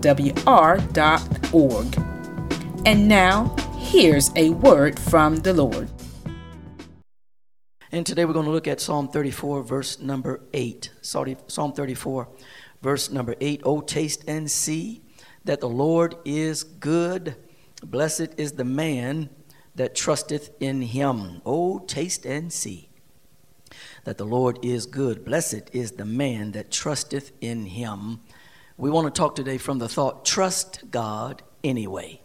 www.thegrovewr.org. And now, here's a word from the Lord. And today we're going to look at Psalm 34, verse number 8. Sorry, Psalm 34, verse number 8. Oh, taste and see that the Lord is good. Blessed is the man that trusteth in him. Oh, taste and see that the Lord is good. Blessed is the man that trusteth in him. We want to talk today from the thought trust God anyway.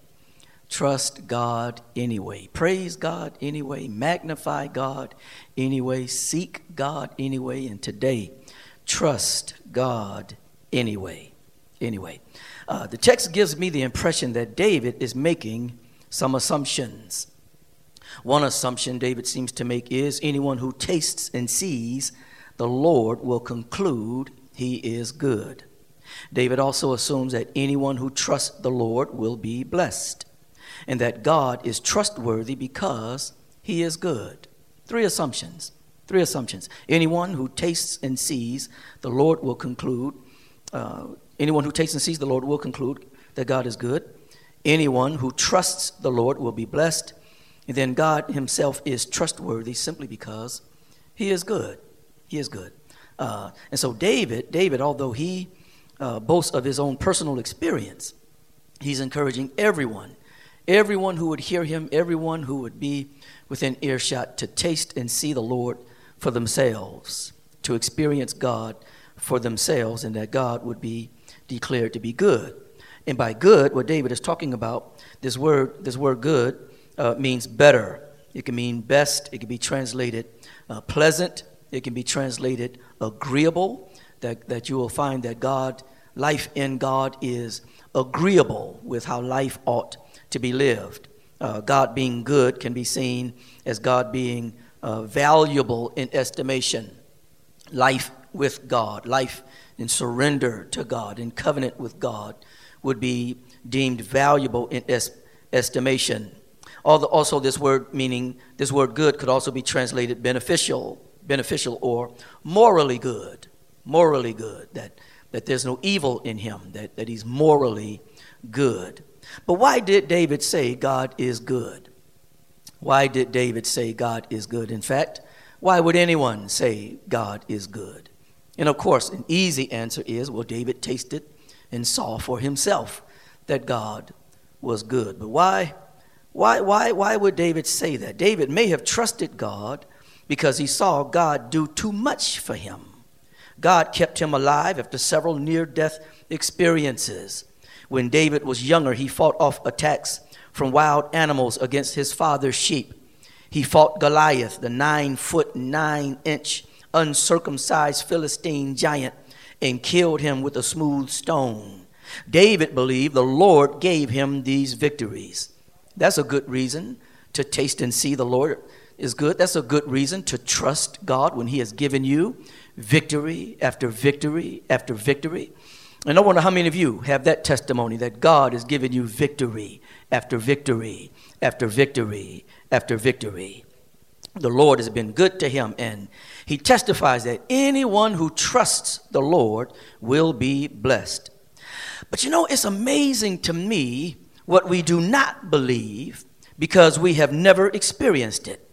Trust God anyway. Praise God anyway. Magnify God anyway. Seek God anyway. And today, trust God anyway. Anyway, uh, the text gives me the impression that David is making some assumptions. One assumption David seems to make is anyone who tastes and sees the Lord will conclude he is good. David also assumes that anyone who trusts the Lord will be blessed and that God is trustworthy because he is good. Three assumptions. Three assumptions. Anyone who tastes and sees the Lord will conclude, uh, anyone who tastes and sees the Lord will conclude that God is good. Anyone who trusts the Lord will be blessed. And then God himself is trustworthy simply because he is good. He is good. Uh, and so David, David, although he uh, boasts of his own personal experience, he's encouraging everyone everyone who would hear him, everyone who would be within earshot to taste and see the Lord for themselves, to experience God for themselves, and that God would be declared to be good. And by good, what David is talking about, this word, this word good uh, means better. It can mean best. It can be translated uh, pleasant. It can be translated agreeable. That, that you will find that God, life in God is agreeable with how life ought to be lived. Uh, God being good can be seen as God being uh, valuable in estimation. Life with God, life in surrender to God, in covenant with God, would be deemed valuable in es- estimation. Also, this word meaning this word good could also be translated beneficial, beneficial or morally good, morally good. That that there's no evil in him. That that he's morally good. But why did David say God is good? Why did David say God is good? In fact, why would anyone say God is good? And of course, an easy answer is well, David tasted and saw for himself that God was good. But why, why, why, why would David say that? David may have trusted God because he saw God do too much for him. God kept him alive after several near death experiences. When David was younger, he fought off attacks from wild animals against his father's sheep. He fought Goliath, the nine foot, nine inch, uncircumcised Philistine giant, and killed him with a smooth stone. David believed the Lord gave him these victories. That's a good reason to taste and see the Lord is good. That's a good reason to trust God when He has given you victory after victory after victory. And I wonder how many of you have that testimony that God has given you victory after victory after victory after victory. The Lord has been good to him, and he testifies that anyone who trusts the Lord will be blessed. But you know, it's amazing to me what we do not believe because we have never experienced it.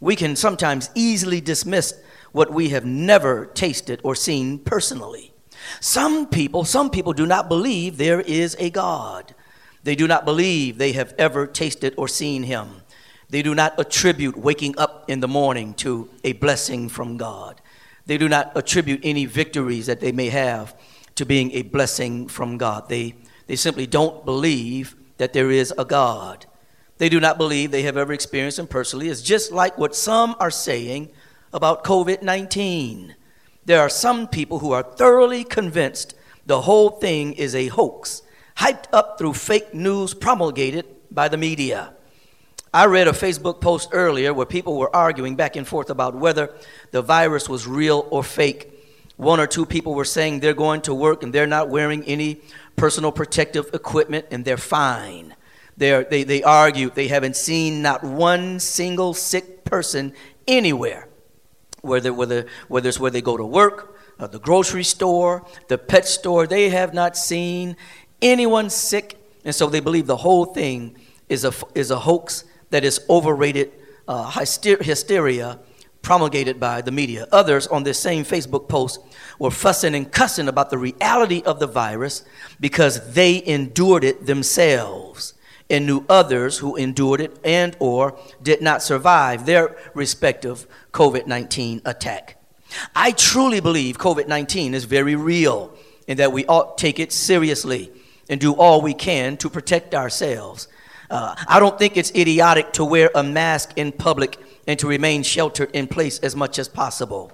We can sometimes easily dismiss what we have never tasted or seen personally. Some people, some people do not believe there is a God. They do not believe they have ever tasted or seen him. They do not attribute waking up in the morning to a blessing from God. They do not attribute any victories that they may have to being a blessing from God. They, they simply don't believe that there is a God. They do not believe they have ever experienced him personally. It's just like what some are saying about COVID 19 there are some people who are thoroughly convinced the whole thing is a hoax. hyped up through fake news promulgated by the media. I read a Facebook post earlier where people were arguing back and forth about whether the virus was real or fake. One or two people were saying they're going to work and they're not wearing any personal protective equipment and they're fine. They're, they, they argue they haven't seen not one single sick person anywhere, whether, whether, whether it's where they go to work, uh, the grocery store, the pet store. They have not seen anyone sick, and so they believe the whole thing is a, is a hoax that is overrated uh, hysteria promulgated by the media. Others on this same Facebook post were fussing and cussing about the reality of the virus because they endured it themselves and knew others who endured it and or did not survive their respective COVID-19 attack. I truly believe COVID-19 is very real and that we ought take it seriously and do all we can to protect ourselves uh, I don't think it's idiotic to wear a mask in public and to remain sheltered in place as much as possible.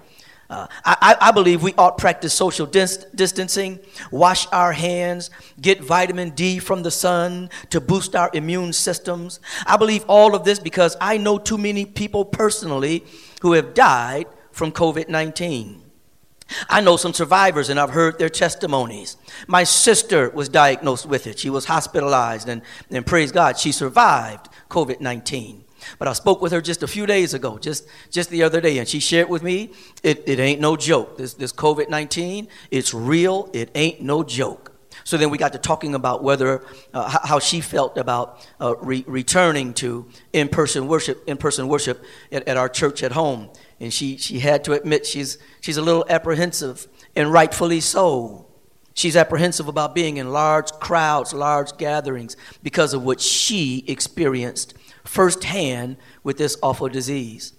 Uh, I, I, believe we ought to practice social dis- distancing, wash our hands, get vitamin D from the sun to boost our immune systems. I believe all of this because I know too many people personally who have died from COVID 19. I know some survivors and I've heard their testimonies. My sister was diagnosed with it. She was hospitalized and, and praise God, she survived COVID 19. But I spoke with her just a few days ago, just, just the other day, and she shared with me it, it ain't no joke. This, this COVID 19, it's real, it ain't no joke. So then we got to talking about whether, uh, how she felt about uh, re- returning to in person worship, in person worship at, at our church at home and she, she had to admit she's, she's a little apprehensive, and rightfully so. She's apprehensive about being in large crowds, large gatherings, because of what she experienced firsthand with this awful disease.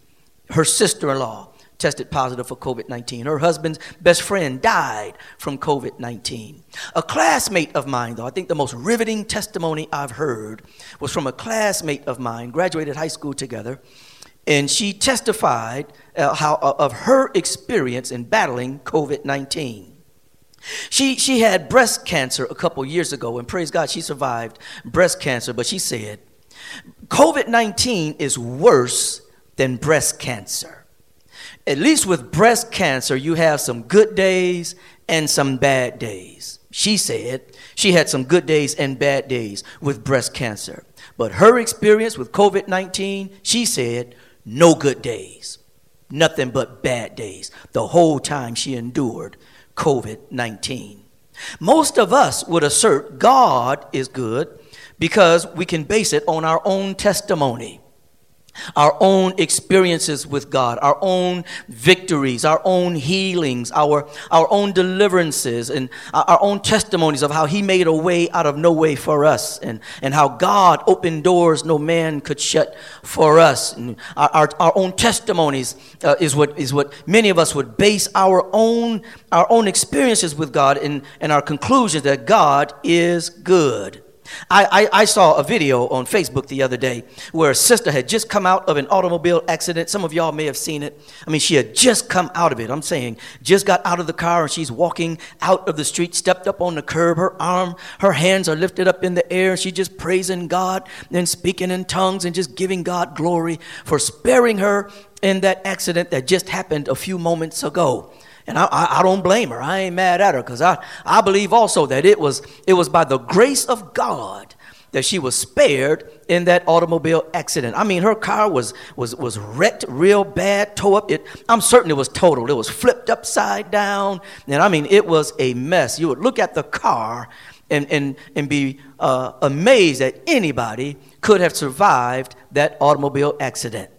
Her sister in law tested positive for COVID 19. Her husband's best friend died from COVID 19. A classmate of mine, though, I think the most riveting testimony I've heard was from a classmate of mine, graduated high school together and she testified uh, how, uh, of her experience in battling COVID 19. She, she had breast cancer a couple years ago, and praise God, she survived breast cancer. But she said, COVID 19 is worse than breast cancer. At least with breast cancer, you have some good days and some bad days. She said she had some good days and bad days with breast cancer. But her experience with COVID 19, she said, no good days, nothing but bad days, the whole time she endured COVID 19. Most of us would assert God is good because we can base it on our own testimony our own experiences with God, our own victories, our own healings, our, our own deliverances, and our own testimonies of how He made a way out of no way for us, and, and how God opened doors no man could shut for us. And our, our, our own testimonies uh, is, what, is what many of us would base our own, our own experiences with God and, and our conclusions that God is good. I, I, I, saw a video on Facebook the other day where a sister had just come out of an automobile accident. Some of y'all may have seen it. I mean, she had just come out of it. I'm saying, just got out of the car and she's walking out of the street, stepped up on the curb. Her arm, her hands are lifted up in the air. She's just praising God and speaking in tongues and just giving God glory for sparing her in that accident that just happened a few moments ago. And I, I, I, don't blame her. I ain't mad at her because I, I believe also that it was, it was by the grace of God that she was spared in that automobile accident. I mean, her car was, was, was wrecked real bad, tore up. It, I'm certain it was totaled. It was flipped upside down. And I mean, it was a mess. You would look at the car and, and, and be uh, amazed that anybody could have survived that automobile accident.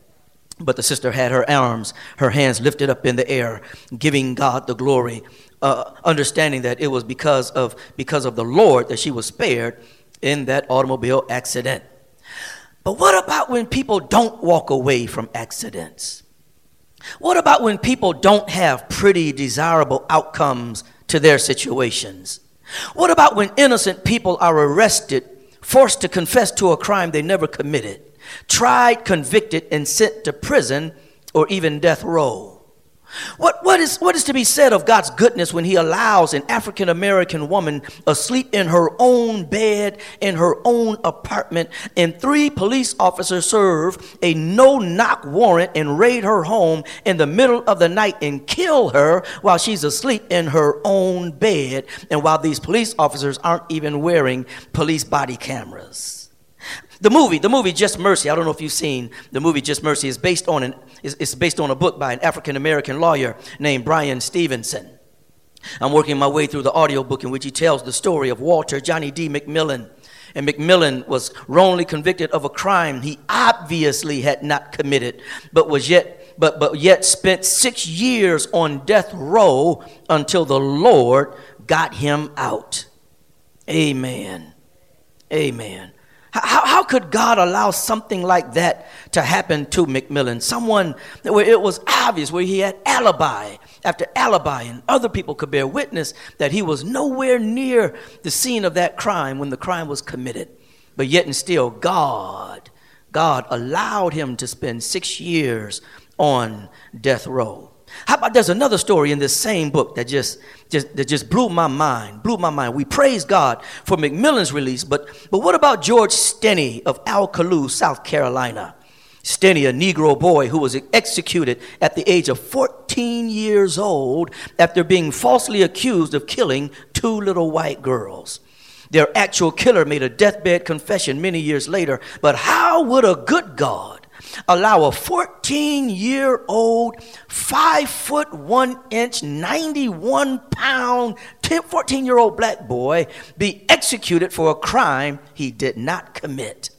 But the sister had her arms, her hands lifted up in the air, giving God the glory, uh, understanding that it was because of, because of the Lord that she was spared in that automobile accident. But what about when people don't walk away from accidents? What about when people don't have pretty, desirable outcomes to their situations? What about when innocent people are arrested, forced to confess to a crime they never committed? Tried, convicted, and sent to prison or even death row. What, what, is, what is to be said of God's goodness when He allows an African American woman asleep in her own bed, in her own apartment, and three police officers serve a no knock warrant and raid her home in the middle of the night and kill her while she's asleep in her own bed, and while these police officers aren't even wearing police body cameras? The movie, the movie Just Mercy, I don't know if you've seen the movie Just Mercy, is based on, an, is, is based on a book by an African American lawyer named Bryan Stevenson. I'm working my way through the audiobook in which he tells the story of Walter Johnny D. McMillian. And McMillian was wrongly convicted of a crime he obviously had not committed, but was yet but, but yet spent six years on death row until the Lord got him out. Amen. Amen. How, how could God allow something like that to happen to McMillian? Someone where it was obvious, where he had alibi after alibi, and other people could bear witness that he was nowhere near the scene of that crime when the crime was committed. But yet and still, God, God allowed him to spend six years on death row. How about there's another story in this same book that just, just, that just blew my mind, blew my mind. We praise God for McMillian's release, but, but what about George Stinney of Alcolu, South Carolina? Stinney, a Negro boy who was executed at the age of 14 years old after being falsely accused of killing two little white girls. Their actual killer made a deathbed confession many years later, but how would a good God allow a 14 year old, 5 foot 1 inch, 91 pound, 14 year old black boy be executed for a crime he did not commit.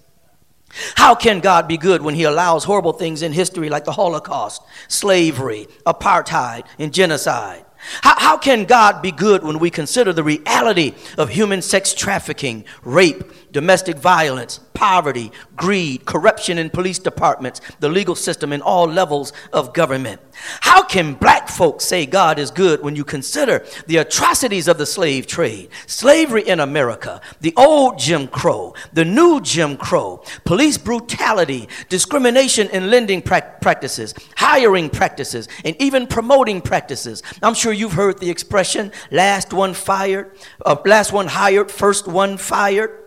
How can God be good when He allows horrible things in history like the Holocaust, slavery, apartheid, and genocide? How, how, can God be good when we consider the reality of human sex trafficking, rape, domestic violence, poverty, greed, corruption in police departments, the legal system, and all levels of government. How can black folks say God is good when you consider the atrocities of the slave trade, slavery in America, the old Jim Crow, the new Jim Crow, police brutality, discrimination in lending pra- practices, hiring practices, and even promoting practices? I'm sure you've heard the expression last one fired, uh, last one hired, first one fired.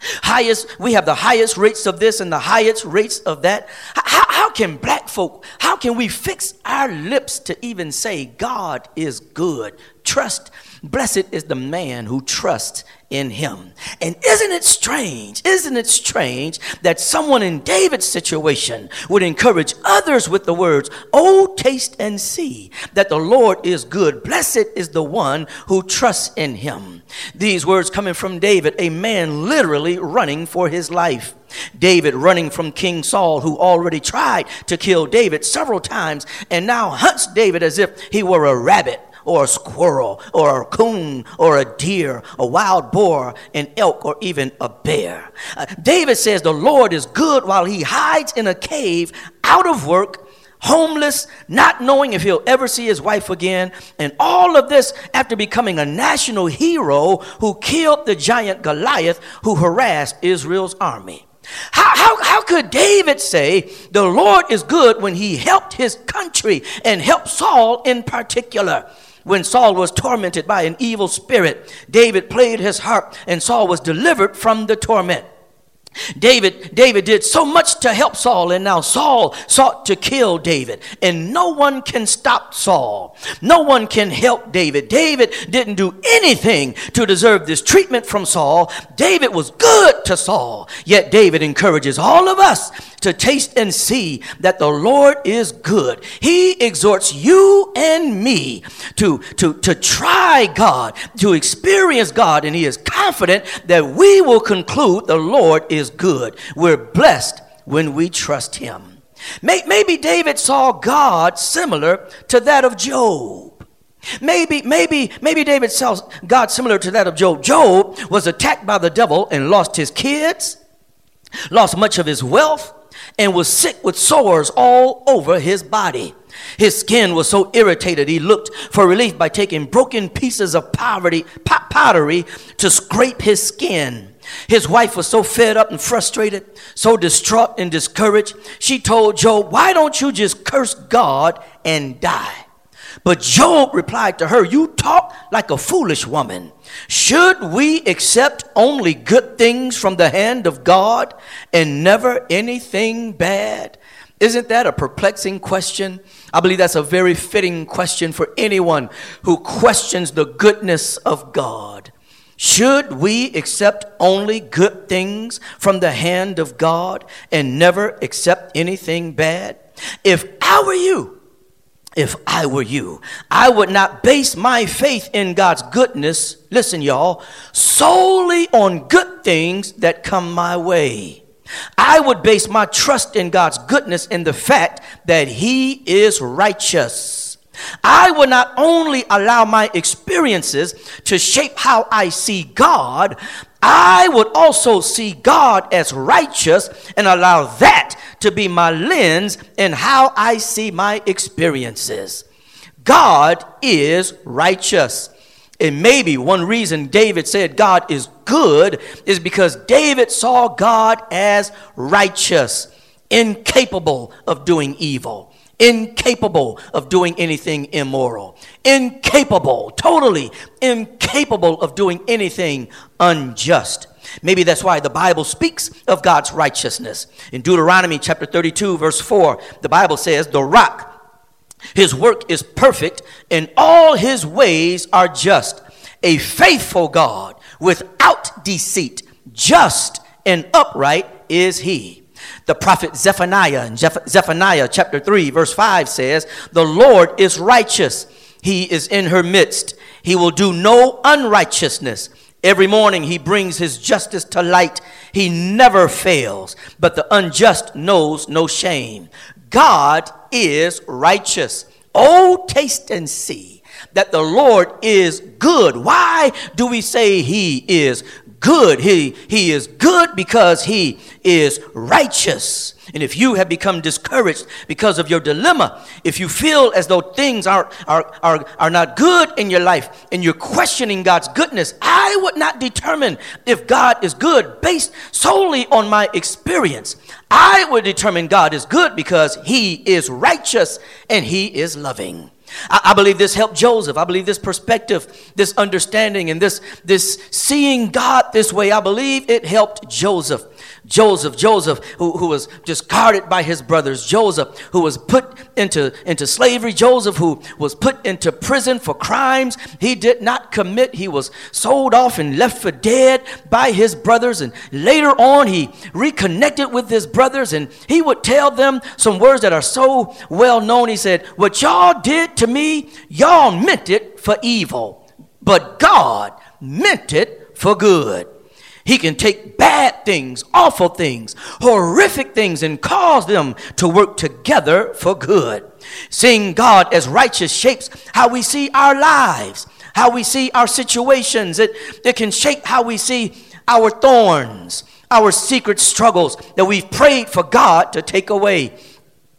Highest, we have the highest rates of this and the highest rates of that. How, how can black folk, how can we fix our lips to even say God is good? Trust Blessed is the man who trusts in him. And isn't it strange? Isn't it strange that someone in David's situation would encourage others with the words, Oh, taste and see that the Lord is good. Blessed is the one who trusts in him. These words coming from David, a man literally running for his life. David running from King Saul, who already tried to kill David several times and now hunts David as if he were a rabbit or a squirrel or a coon or a deer, a wild boar, an elk, or even a bear. Uh, David says the Lord is good while he hides in a cave out of work homeless, not knowing if he'll ever see his wife again, and all of this after becoming a national hero who killed the giant Goliath who harassed Israel's army. How, how, how could David say the Lord is good when he helped his country and helped Saul in particular? When Saul was tormented by an evil spirit, David played his harp and Saul was delivered from the torment. David, David did so much to help Saul, and now Saul sought to kill David. And no one can stop Saul. No one can help David. David didn't do anything to deserve this treatment from Saul. David was good to Saul. Yet David encourages all of us to taste and see that the Lord is good. He exhorts you and me to, to, to try God, to experience God, and he is confident that we will conclude the Lord is good. We're blessed when we trust him. Maybe David saw God similar to that of Job. Maybe, maybe, maybe David saw God similar to that of Job. Job was attacked by the devil and lost his kids, lost much of his wealth, and was sick with sores all over his body. His skin was so irritated, he looked for relief by taking broken pieces of poverty, pottery to scrape his skin. His wife was so fed up and frustrated, so distraught and discouraged. She told Job, Why don't you just curse God and die? But Job replied to her, You talk like a foolish woman. Should we accept only good things from the hand of God and never anything bad? Isn't that a perplexing question? I believe that's a very fitting question for anyone who questions the goodness of God. Should we accept only good things from the hand of God and never accept anything bad? If I were you, if I were you, I would not base my faith in God's goodness, listen, y'all, solely on good things that come my way. I would base my trust in God's goodness in the fact that He is righteous. I would not only allow my experiences to shape how I see God, I would also see God as righteous and allow that to be my lens in how I see my experiences. God is righteous. And maybe one reason David said God is good is because David saw God as righteous, incapable of doing evil, incapable of doing anything immoral, incapable, totally incapable of doing anything unjust. Maybe that's why the Bible speaks of God's righteousness. In Deuteronomy chapter 32, verse 4, the Bible says, The rock his work is perfect, and all his ways are just. A faithful God without deceit, just and upright is he. The prophet Zephaniah in Zephaniah chapter 3, verse 5 says, The Lord is righteous. He is in her midst. He will do no unrighteousness. Every morning he brings his justice to light. He never fails, but the unjust knows no shame. God is righteous. Oh, taste and see that the Lord is good. Why do we say he is good? He, he is good because he is righteous. And if you have become discouraged because of your dilemma, if you feel as though things are, are, are, are not good in your life and you're questioning God's goodness, I would not determine if God is good based solely on my experience. I would determine God is good because he is righteous and he is loving. I, I, believe this helped Joseph. I believe this perspective, this understanding, and this, this seeing God this way, I believe it helped Joseph. Joseph, Joseph, who, who was just guarded by his brothers, Joseph, who was put into, into slavery, Joseph, who was put into prison for crimes he did not commit. He was sold off and left for dead by his brothers. And later on, he reconnected with his brothers and he would tell them some words that are so well known. He said, What y'all did to me, y'all meant it for evil, but God meant it for good. He can take bad things, awful things, horrific things, and cause them to work together for good. Seeing God as righteous shapes how we see our lives, how we see our situations. It, it can shape how we see our thorns, our secret struggles that we've prayed for God to take away.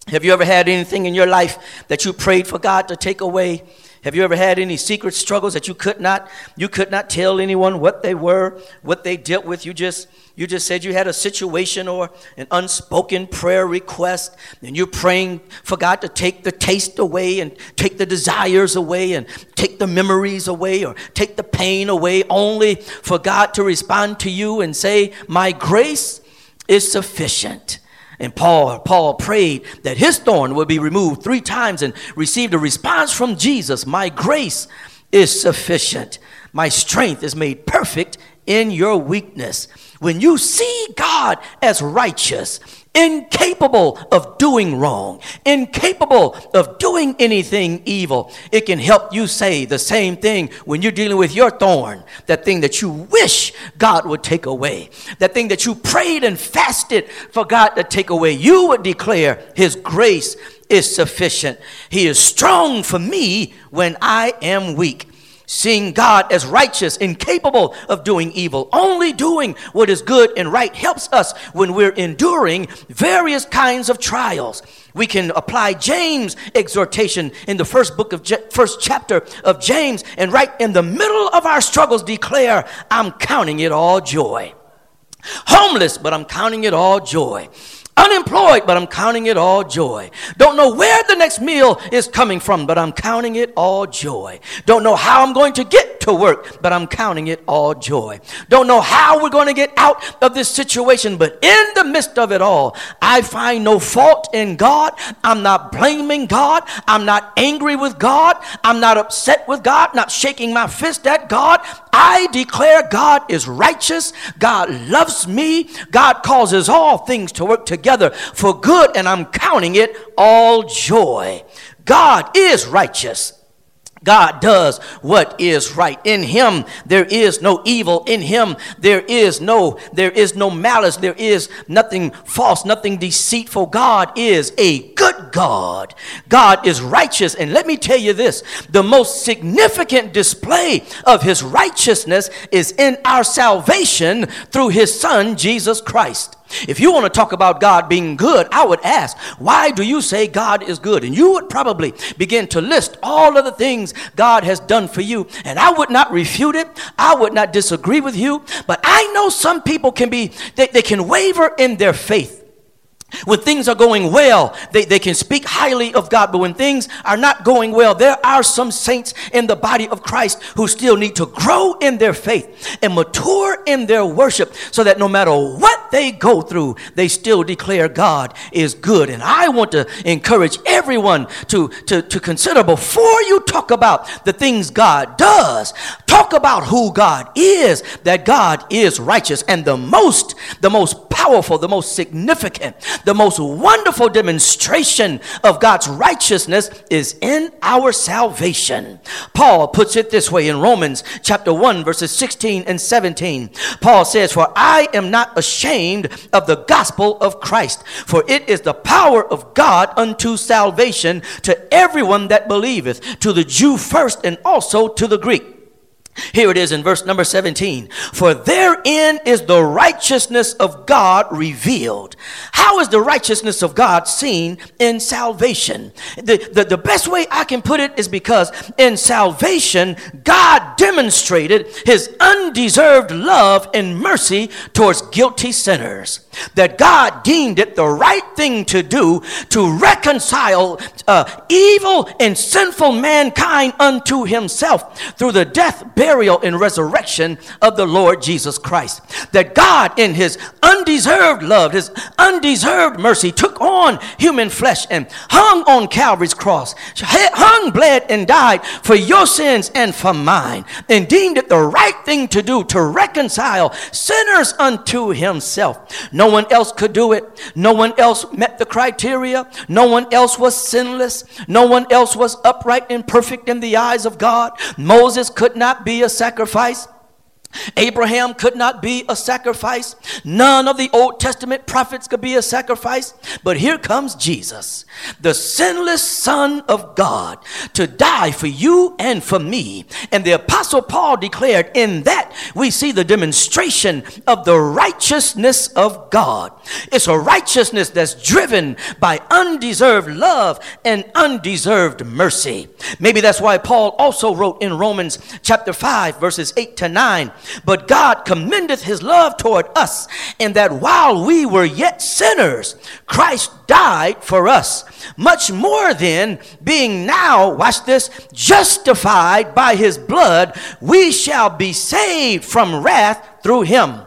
Have you ever had anything in your life that you prayed for God to take away? Have you ever had any secret struggles that you could not you could not tell anyone what they were, what they dealt with? You just you just said you had a situation or an unspoken prayer request and you're praying for God to take the taste away and take the desires away and take the memories away or take the pain away only for God to respond to you and say, "My grace is sufficient." And Paul, Paul prayed that his thorn would be removed three times and received a response from Jesus My grace is sufficient. My strength is made perfect in your weakness. When you see God as righteous, incapable of doing wrong, incapable of doing anything evil, it can help you say the same thing when you're dealing with your thorn, that thing that you wish God would take away, that thing that you prayed and fasted for God to take away. You would declare His grace is sufficient. He is strong for me when I am weak seeing God as righteous, incapable of doing evil, only doing what is good and right helps us when we're enduring various kinds of trials. We can apply James' exhortation in the first book of first chapter of James and right in the middle of our struggles declare, I'm counting it all joy. Homeless, but I'm counting it all joy unemployed, but I'm counting it all joy. Don't know where the next meal is coming from, but I'm counting it all joy. Don't know how I'm going to get to work, but I'm counting it all joy. Don't know how we're going to get out of this situation, but in the midst of it all, I find no fault in God. I'm not blaming God. I'm not angry with God. I'm not upset with God, not shaking my fist at God. I declare God is righteous. God loves me. God causes all things to work together for good, and I'm counting it all joy. God is righteous. God does what is right. In him there is no evil. In him there is no there is no malice. There is nothing false, nothing deceitful. God is a good God. God is righteous. And let me tell you this, the most significant display of his righteousness is in our salvation through his son Jesus Christ. If you want to talk about God being good, I would ask, why do you say God is good? And you would probably begin to list all of the things God has done for you. And I would not refute it. I would not disagree with you. But I know some people can be, they, they can waver in their faith. When things are going well, they, they can speak highly of God, but when things are not going well, there are some saints in the body of Christ who still need to grow in their faith and mature in their worship so that no matter what they go through, they still declare God is good. And I want to encourage everyone to, to, to consider before you talk about the things God does, talk about who God is, that God is righteous. And the most, the most powerful, the most significant, the most wonderful demonstration of God's righteousness is in our salvation. Paul puts it this way in Romans chapter 1, verses 16 and 17. Paul says, For I am not ashamed of the gospel of Christ, for it is the power of God unto salvation to everyone that believeth, to the Jew first and also to the Greek. Here it is in verse number 17. For therein is the righteousness of God revealed. How is the righteousness of God seen in salvation? The, the, the best way I can put it is because in salvation, God demonstrated his undeserved love and mercy towards guilty sinners. That God deemed it the right thing to do to reconcile uh, evil and sinful mankind unto himself through the death, burial, and resurrection of the Lord Jesus Christ. That God, in his undeserved love, his undeserved mercy, took on human flesh and hung on Calvary's cross, hung, bled, and died for your sins and for mine, and deemed it the right thing to do to reconcile sinners unto himself. No one else could do it. No one else met the criteria. No one else was sinless. No one else was upright and perfect in the eyes of God. Moses could not be a sacrifice. Abraham could not be a sacrifice. None of the Old Testament prophets could be a sacrifice. But here comes Jesus, the sinless Son of God, to die for you and for me. And the Apostle Paul declared, in that we see the demonstration of the righteousness of God. It's a righteousness that's driven by undeserved love and undeserved mercy. Maybe that's why Paul also wrote in Romans chapter 5, verses 8 to 9 but God commendeth his love toward us, in that while we were yet sinners, Christ died for us. Much more then, being now, watch this, justified by his blood, we shall be saved from wrath through him.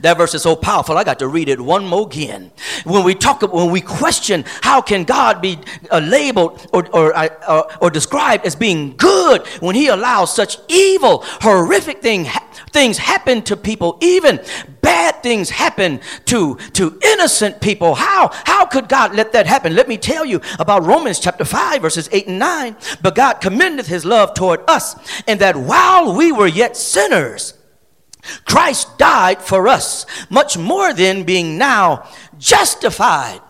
That verse is so powerful. I got to read it one more again. When we talk, when we question how can God be uh, labeled or, or, uh, or, or, described as being good when He allows such evil, horrific thing, ha- things happen to people, even bad things happen to, to innocent people. How, how could God let that happen? Let me tell you about Romans chapter 5, verses 8 and 9. But God commendeth His love toward us, and that while we were yet sinners, Christ died for us, much more than being now justified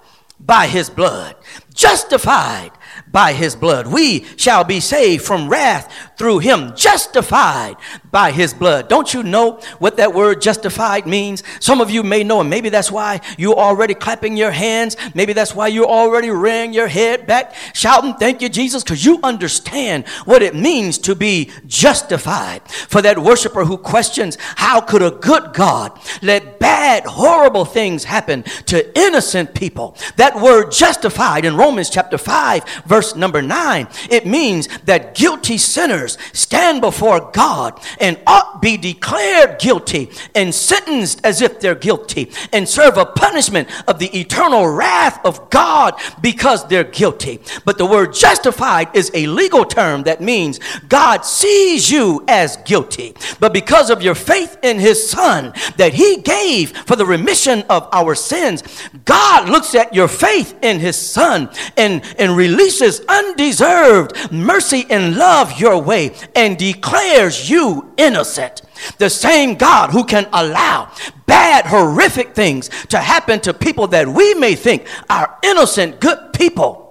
by his blood. Justified by his blood. We shall be saved from wrath through him, justified by his blood. Don't you know what that word justified means? Some of you may know, and maybe that's why you're already clapping your hands. Maybe that's why you're already rearing your head back, shouting, Thank you, Jesus, because you understand what it means to be justified. For that worshiper who questions, How could a good God let bad, horrible things happen to innocent people? That word justified in Romans chapter 5, verse number 9, it means that guilty sinners stand before God and ought be declared guilty and sentenced as if they're guilty and serve a punishment of the eternal wrath of God because they're guilty. But the word justified is a legal term that means God sees you as guilty. But because of your faith in his son that he gave for the remission of our sins, God looks at your faith in his son and, and releases undeserved mercy and love your way and declares you innocent. The same God who can allow bad, horrific things to happen to people that we may think are innocent, good people.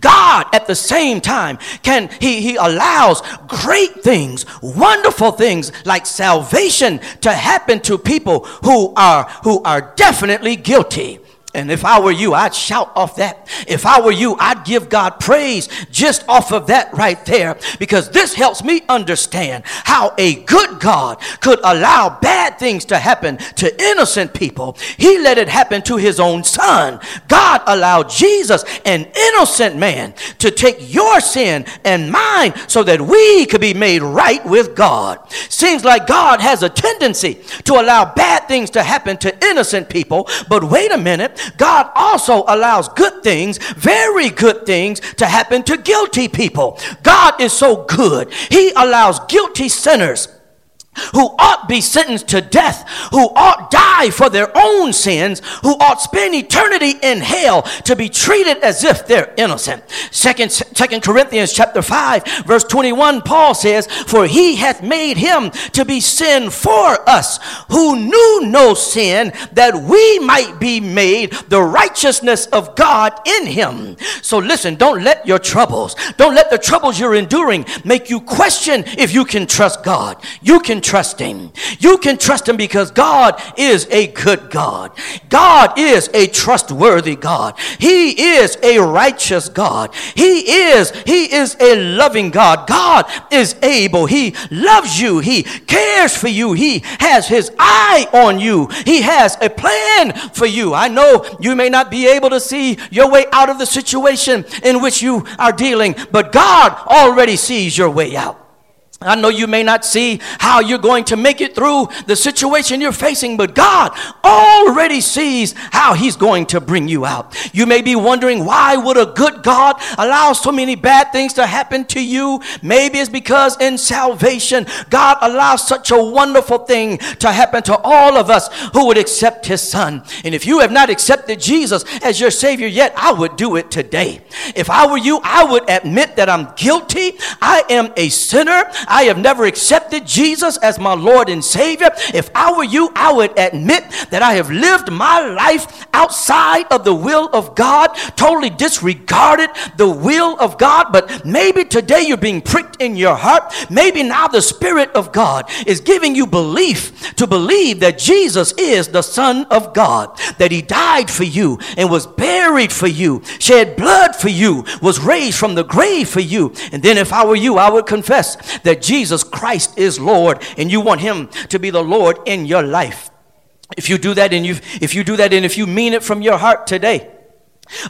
God at the same time can he, he allows great things, wonderful things like salvation to happen to people who are who are definitely guilty. And if I were you, I'd shout off that. If I were you, I'd give God praise just off of that right there because this helps me understand how a good God could allow bad things to happen to innocent people. He let it happen to his own son. God allowed Jesus, an innocent man, to take your sin and mine so that we could be made right with God. Seems like God has a tendency to allow bad things to happen to innocent people, but wait a minute. God also allows good things, very good things, to happen to guilty people. God is so good. He allows guilty sinners who ought be sentenced to death, who ought die for their own sins, who ought spend eternity in hell to be treated as if they're innocent. Second, Second Corinthians chapter 5, verse 21, Paul says, For he hath made him to be sin for us, who knew no sin, that we might be made the righteousness of God in him. So listen, don't let your troubles, don't let the troubles you're enduring make you question if you can trust God. You can trust Him. You can trust Him because God is a good God. God is a trustworthy God. He is a righteous God. He is, He is a loving God. God is able. He loves you. He cares for you. He has His eye on you. He has a plan for you. I know you may not be able to see your way out of the situation in which you are dealing, but God already sees your way out. I know you may not see how you're going to make it through the situation you're facing, but God already sees how He's going to bring you out. You may be wondering why would a good God allow so many bad things to happen to you? Maybe it's because in salvation, God allows such a wonderful thing to happen to all of us who would accept His Son. And if you have not accepted Jesus as your Savior yet, I would do it today. If I were you, I would admit that I'm guilty. I am a sinner. I have never accepted Jesus as my Lord and Savior, if I were you, I would admit that I have lived my life outside of the will of God, totally disregarded the will of God. But maybe today you're being pricked in your heart. Maybe now the Spirit of God is giving you belief to believe that Jesus is the Son of God, that He died for you and was buried for you, shed blood for you, was raised from the grave for you. And then if I were you, I would confess that that Jesus Christ is Lord and you want him to be the Lord in your life. If you do that and you if you do that and if you mean it from your heart today,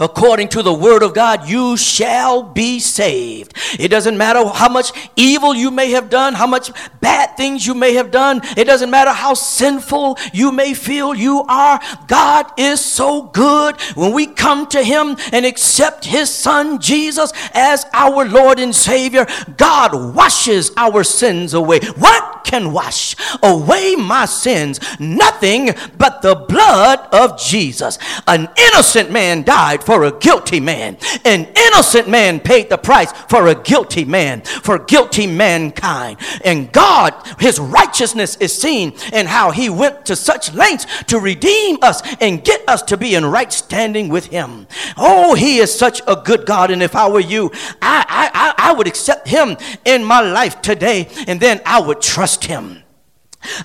According to the word of God, you shall be saved. It doesn't matter how much evil you may have done, how much bad things you may have done. It doesn't matter how sinful you may feel you are. God is so good when we come to Him and accept His Son Jesus as our Lord and Savior. God washes our sins away. What? can wash away my sins? Nothing but the blood of Jesus. An innocent man died for a guilty man. An innocent man paid the price for a guilty man, for guilty mankind. And God, his righteousness is seen in how he went to such lengths to redeem us and get us to be in right standing with him. Oh, he is such a good God. And if I were you, I, I, I, would accept him in my life today and then I would trust him.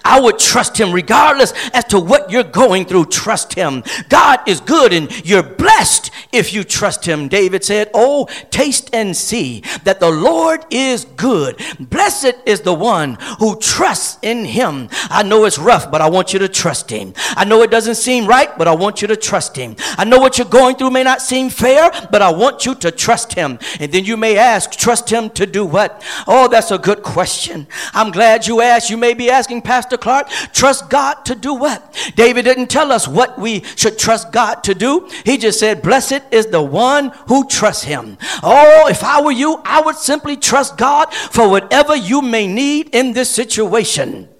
I would trust him regardless as to what you're going through. Trust him. God is good and you're blessed if you trust him. David said, Oh, taste and see that the Lord is good. Blessed is the one who trusts in him. I know it's rough, but I want you to trust him. I know it doesn't seem right, but I want you to trust him. I know what you're going through may not seem fair, but I want you to trust him. And then you may ask, trust him to do what? Oh, that's a good question. I'm glad you asked. You may be asking, Pastor Clark, trust God to do what? David didn't tell us what we should trust God to do. He just said, Blessed is the one who trusts him. Oh, if I were you, I would simply trust God for whatever you may need in this situation.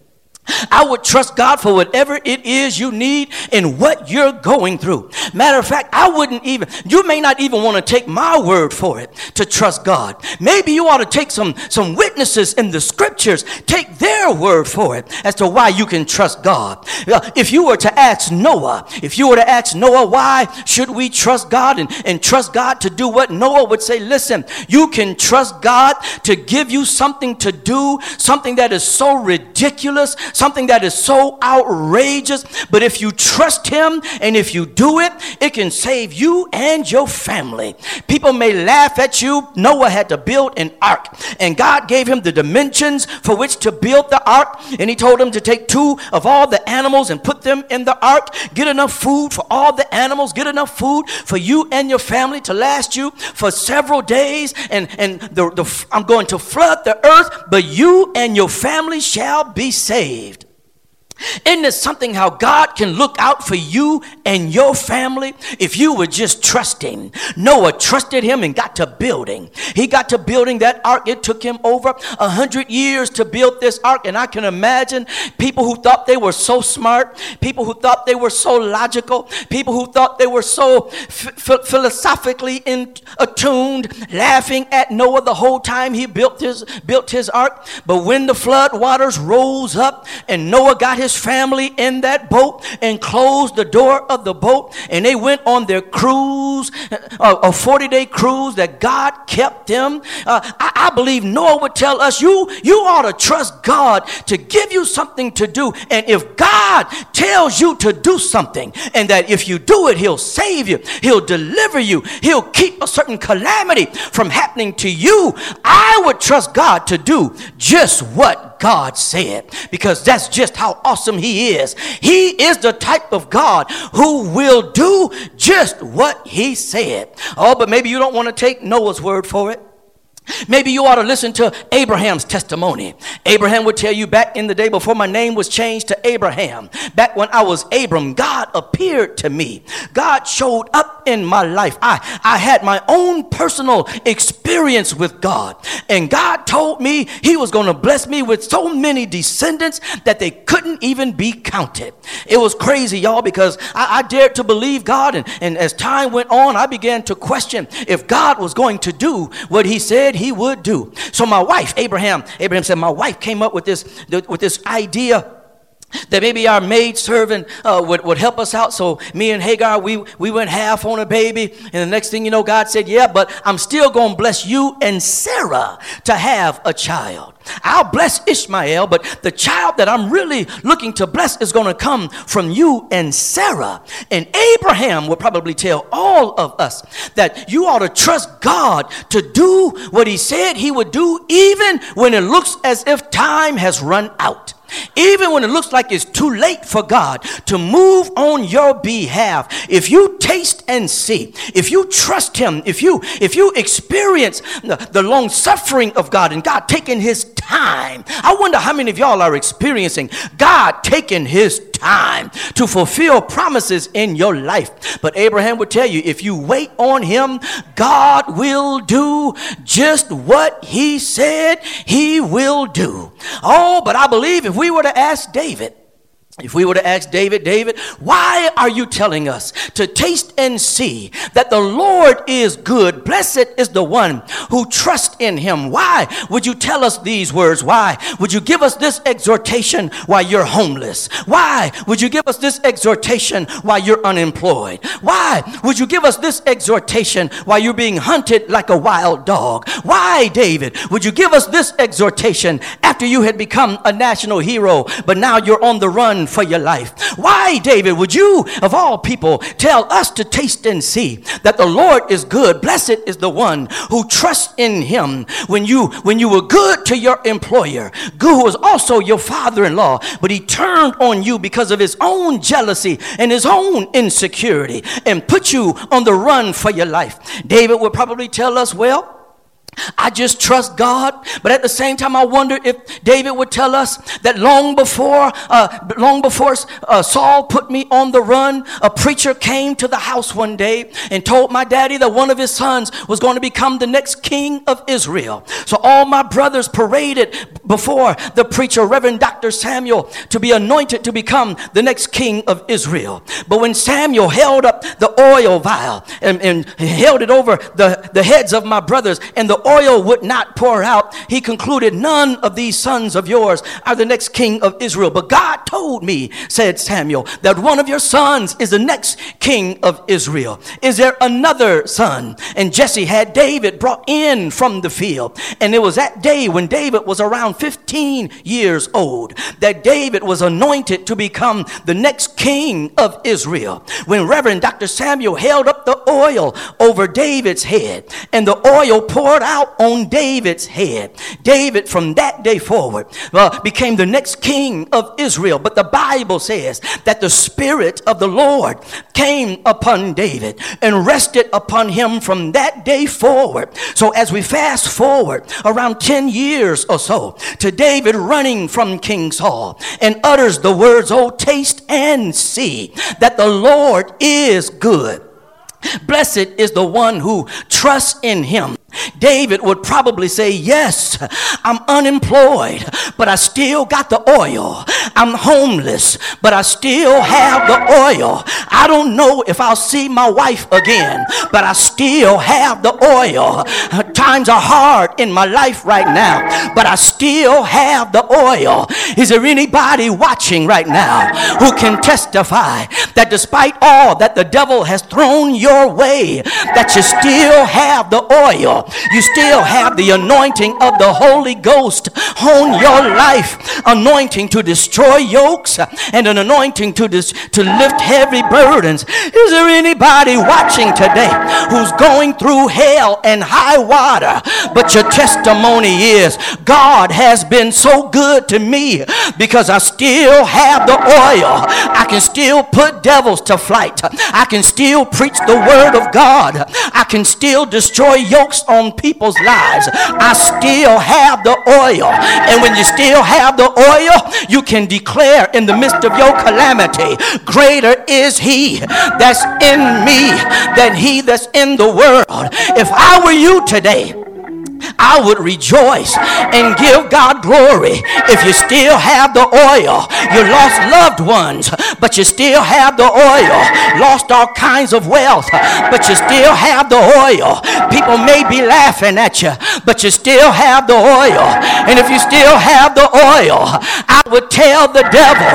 I would trust God for whatever it is you need and what you're going through. Matter of fact, I wouldn't even, you may not even want to take my word for it to trust God. Maybe you ought to take some, some witnesses in the scriptures, take their word for it as to why you can trust God. Uh, if you were to ask Noah, if you were to ask Noah, why should we trust God and, and trust God to do what Noah would say, listen, you can trust God to give you something to do, something that is so ridiculous, something that is so outrageous, but if you trust Him and if you do it, it can save you and your family. People may laugh at you. Noah had to build an ark, and God gave him the dimensions for which to build the ark, and He told him to take two of all the animals and put them in the ark, get enough food for all the animals, get enough food for you and your family to last you for several days, and, and the, the, I'm going to flood the earth, but you and your family shall be saved. Isn't it something how God can look out for you and your family if you were just trusting? Noah trusted him and got to building. He got to building that ark. It took him over a hundred years to build this ark. And I can imagine people who thought they were so smart, people who thought they were so logical, people who thought they were so f- philosophically in- attuned, laughing at Noah the whole time he built his, built his ark. But when the flood waters rose up and Noah got his his family in that boat and closed the door of the boat and they went on their cruise, uh, a 40 day cruise that God kept them. Uh, I, I believe Noah would tell us, you, you ought to trust God to give you something to do. And if God tells you to do something and that if you do it, he'll save you, he'll deliver you, he'll keep a certain calamity from happening to you, I would trust God to do just what God said because that's just how awesome He is. He is the type of God who will do just what He said. Oh, but maybe you don't want to take Noah's word for it. Maybe you ought to listen to Abraham's testimony. Abraham would tell you back in the day before my name was changed to Abraham, back when I was Abram, God appeared to me. God showed up in my life. I, I had my own personal experience with God. And God told me He was going to bless me with so many descendants that they couldn't even be counted. It was crazy, y'all, because I, I dared to believe God. And, and as time went on, I began to question if God was going to do what He said he would do. So my wife, Abraham, Abraham said, my wife came up with this, with this idea that maybe our maid servant uh, would, would help us out. So me and Hagar, we, we went half on a baby. And the next thing you know, God said, yeah, but I'm still going to bless you and Sarah to have a child. I'll bless Ishmael, but the child that I'm really looking to bless is going to come from you and Sarah. And Abraham will probably tell all of us that you ought to trust God to do what he said he would do, even when it looks as if time has run out. Even when it looks like it's too late for God to move on your behalf, if you taste and see, if you trust Him, if you if you experience the, the long suffering of God and God taking His time, I wonder how many of y'all are experiencing God taking His time to fulfill promises in your life. But Abraham would tell you if you wait on him, God will do just what he said he will do. Oh, but I believe if we were to ask David, if we were to ask David, David, why are you telling us to taste and see that the Lord is good? Blessed is the one who trusts in him. Why would you tell us these words? Why would you give us this exhortation while you're homeless? Why would you give us this exhortation while you're unemployed? Why would you give us this exhortation while you're being hunted like a wild dog? Why, David, would you give us this exhortation after you had become a national hero, but now you're on the run for your life. Why, David, would you, of all people, tell us to taste and see that the Lord is good? Blessed is the one who trusts in him. When you when you were good to your employer, good who was also your father-in-law, but he turned on you because of his own jealousy and his own insecurity and put you on the run for your life. David would probably tell us, well, I just trust God, but at the same time, I wonder if David would tell us that long before, uh, long before uh, Saul put me on the run, a preacher came to the house one day and told my daddy that one of his sons was going to become the next king of Israel. So all my brothers paraded before the preacher, Reverend Dr. Samuel, to be anointed to become the next king of Israel. But when Samuel held up the oil vial and, and held it over the, the heads of my brothers, and the oil would not pour out, he concluded, None of these sons of yours are the next king of Israel. But God told me, said Samuel, that one of your sons is the next king of Israel. Is there another son? And Jesse had David brought in from the field. And it was that day when David was around 15 years old that David was anointed to become the next king of Israel. When Reverend Dr. Samuel held up the oil over David's head and the oil poured out on David's head. David, from that day forward, uh, became the next king of Israel. But the Bible says that the Spirit of the Lord came upon David and rested upon him from that day forward. So as we fast forward around 10 years or so to David running from King Saul and utters the words, Oh, taste and see that the Lord is good. Blessed is the one who trusts in him. David would probably say, Yes, I'm unemployed, but I still got the oil. I'm homeless, but I still have the oil. I don't know if I'll see my wife again, but I still have the oil. Times are hard in my life right now, but I still have the oil. Is there anybody watching right now who can testify that despite all that the devil has thrown your way, that you still have the oil? you still have the anointing of the Holy Ghost on your life. Anointing to destroy yokes and an anointing to, dis- to lift heavy burdens. Is there anybody watching today who's going through hell and high water? But your testimony is God has been so good to me because I still have the oil. I can still put devils to flight. I can still preach the word of God. I can still destroy yokes on people's lives. I still have the oil. And when you still have the oil, you can declare in the midst of your calamity, greater is he that's in me than he that's in the world. If I were you today, I would rejoice and give God glory if you still have the oil. You lost loved ones, but you still have the oil. Lost all kinds of wealth, but you still have the oil. People may be laughing at you, but you still have the oil. And if you still have the oil, I would tell the devil,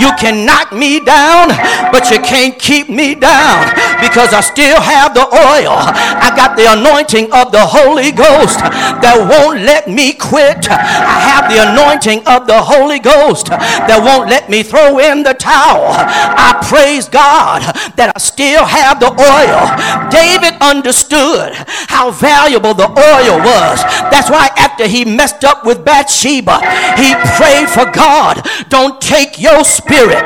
you can knock me down, but you can't keep me down because I still have the oil. I got the anointing of the Holy Ghost that won't let me quit. I have the anointing of the Holy Ghost that won't let me throw in the towel. I praise God that I still have the oil. David understood how valuable the oil was. That's why after he messed up with Bathsheba, he prayed for God, don't take your spirit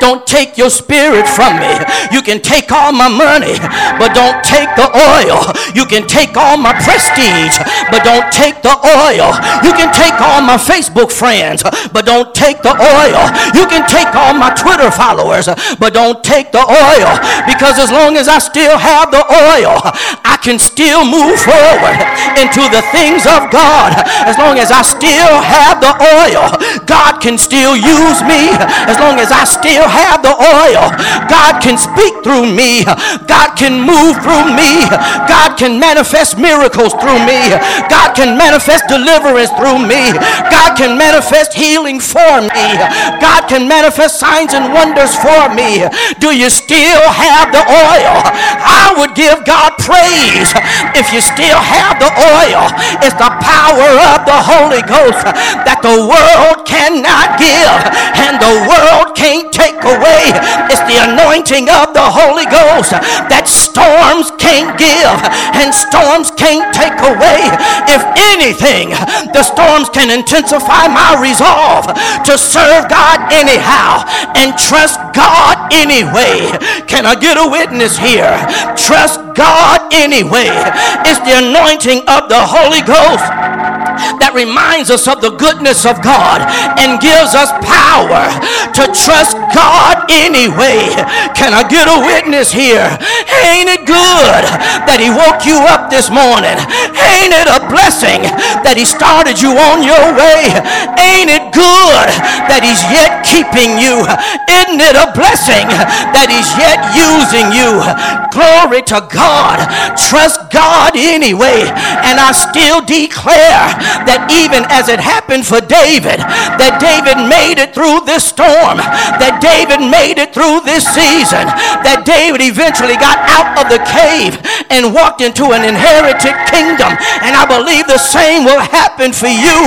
Don't take your spirit from me. You can take all my money, but don't take the oil. You can take all my prestige, but don't take the oil. You can take all my Facebook friends, but don't take the oil. You can take all my Twitter followers, but don't take the oil. Because as long as I still have the oil, I can still move forward into the things of God. As long as I still have the oil, God can still use me. As long as I still have the oil, God can speak through me. God can move through me. God can manifest miracles through me. God can manifest deliverance through me. God can manifest healing for me. God can manifest signs and wonders for me. Do you still have the oil? I would give God praise if you still have the oil. It's the power of the Holy Ghost that the world cannot give and the world can't take away. It's the anointing of the Holy Ghost that storms can't give and storms can't take away. If anything, the storms can intensify my resolve to serve God anyhow and trust God anyway. Can I get a witness here? Trust God anyway. It's the anointing of the Holy Ghost that reminds us of the goodness of God and gives us power to trust God anyway. Can I get a witness here? Ain't it good that He woke you up this morning? Ain't it a blessing that He started you on your way? Ain't it good that He's yet keeping you? Isn't it a blessing that He's yet using you? Glory to God. Trust God anyway. And I still declare that even as it happened for David, that David made it through this storm, that David made it through this season, that David eventually got out of the cave and walked into an inherited kingdom. And I believe the same will happen for you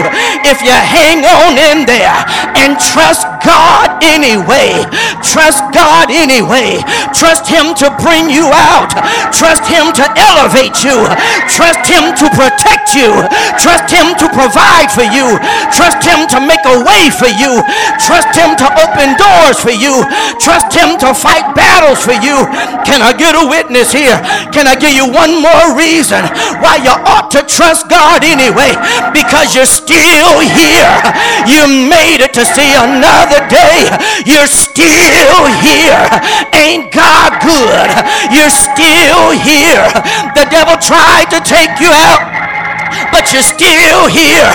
if you hang on in there and trust God anyway. Trust God anyway. Trust Him to bring you out. Trust Him to elevate you. Trust Him to protect you. Trust Him to provide for you. Trust Him to make a way for you. Trust Him to open doors for you. Trust Him to fight battles for you. Can I get a witness here? Can I give you one more reason why you ought to trust God anyway? Because you're still here. You made it to see another day. You're still here. Ain't God good? You're still here. The devil tried to take you out but you're still here.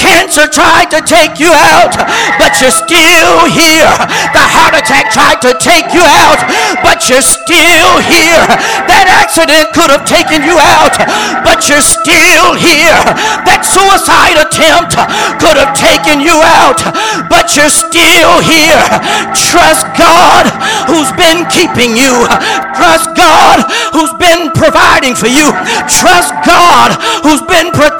Cancer tried to take you out, but you're still here. The heart attack tried to take you out, but you're still here. That accident could have taken you out, but you're still here. That suicide attempt could have taken you out, but you're still here. Trust God who's been keeping you. Trust God who's been providing for you. Trust God who's been protecting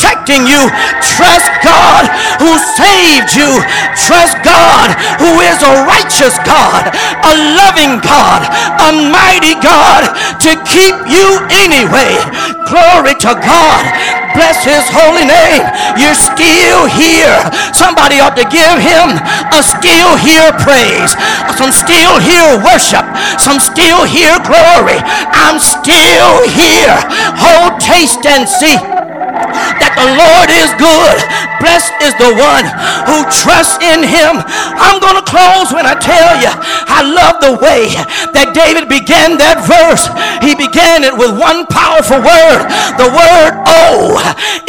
you. Trust God who saved you. Trust God who is a righteous God, a loving God, a mighty God to keep you anyway. Glory to God. Bless his holy name. You're still here. Somebody ought to give him a still here praise, some still here worship, some still here glory. I'm still here. Hold, taste, and see that the Lord is good. Blessed is the one who trusts in him. I'm going to close when I tell you I love the way that David began that verse. He began it with one powerful word. The word oh.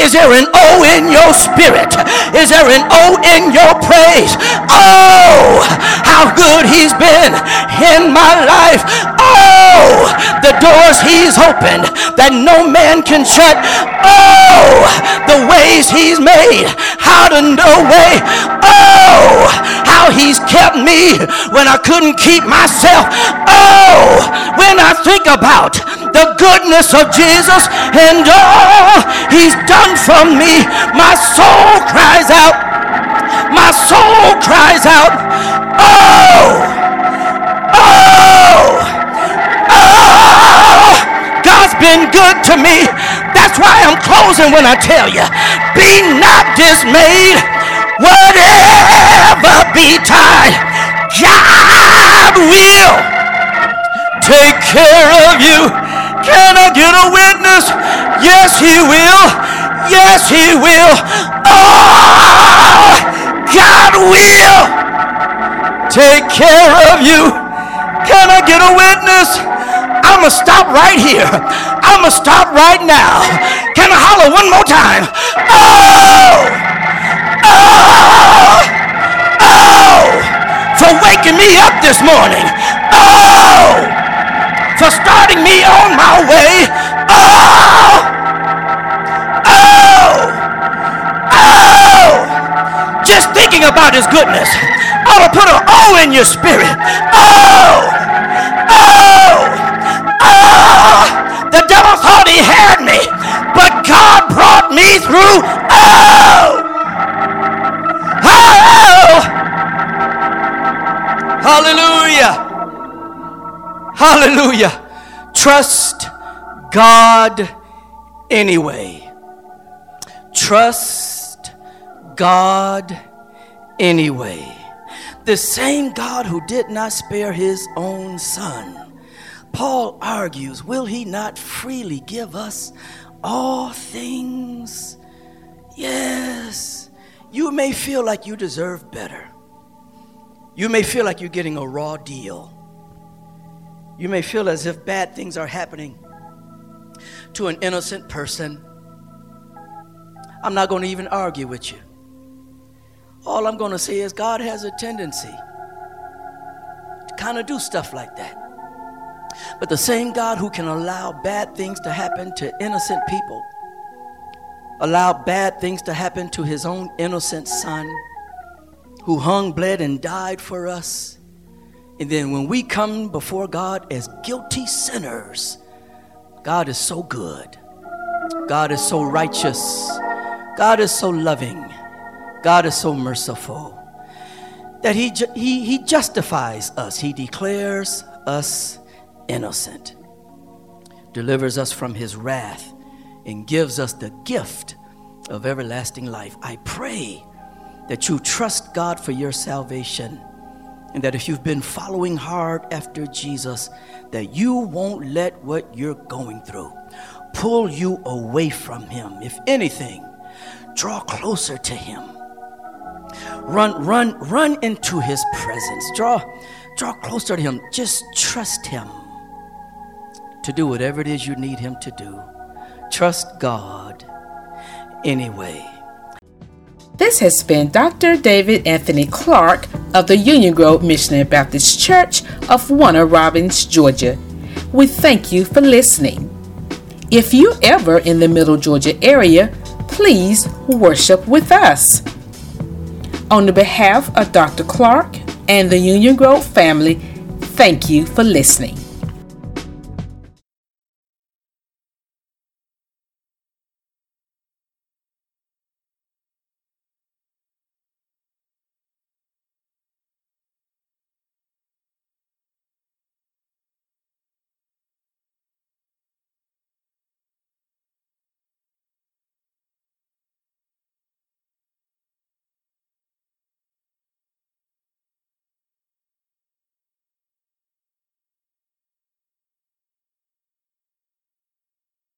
Is there an oh in your spirit? Is there an oh in your praise? Oh, how good he's been in my life. Oh, the doors he's opened that no man can shut. Oh, the ways he's made how to no way. Oh, how he's kept me when I couldn't keep myself. Oh, when I think about the goodness of Jesus and all he's done for me, my soul cries out. My soul cries out. Oh, oh, been good to me. That's why I'm closing when I tell you, be not dismayed. Whatever betide, God will take care of you. Can I get a witness? Yes, He will. Yes, He will. Oh, God will take care of you. Can I get a witness? I'm going to stop right here. I'm going to stop right now. Can I holler one more time? Oh! Oh! Oh! For waking me up this morning. Oh! For starting me on my way. Oh! Oh! Oh! Just thinking about his goodness ought to put an O in your spirit. Oh! Oh! Oh! The devil thought he had me, but God brought me through. Oh! Oh! Hallelujah! Hallelujah! Trust God anyway. Trust God anyway. The same God who did not spare his own son. Paul argues, will he not freely give us all things? Yes. You may feel like you deserve better. You may feel like you're getting a raw deal. You may feel as if bad things are happening to an innocent person. I'm not going to even argue with you. All I'm going to say is God has a tendency to kind of do stuff like that. But the same God who can allow bad things to happen to innocent people, allow bad things to happen to his own innocent son, who hung, bled, and died for us. And then when we come before God as guilty sinners, God is so good. God is so righteous. God is so loving. God is so merciful that he, ju- he, he justifies us. He declares us innocent, delivers us from his wrath, and gives us the gift of everlasting life. I pray that you trust God for your salvation and that if you've been following hard after Jesus, that you won't let what you're going through pull you away from him. If anything, draw closer to him. Run, run, run into his presence. Draw, draw closer to him. Just trust him to do whatever it is you need him to do. Trust God anyway. This has been Dr. David Anthony Clark of the Union Grove Missionary Baptist Church of Warner Robins, Georgia. We thank you for listening. If you're ever in the Middle Georgia area, please worship with us. On the behalf of Dr. Clark and the Union Grove family, thank you for listening.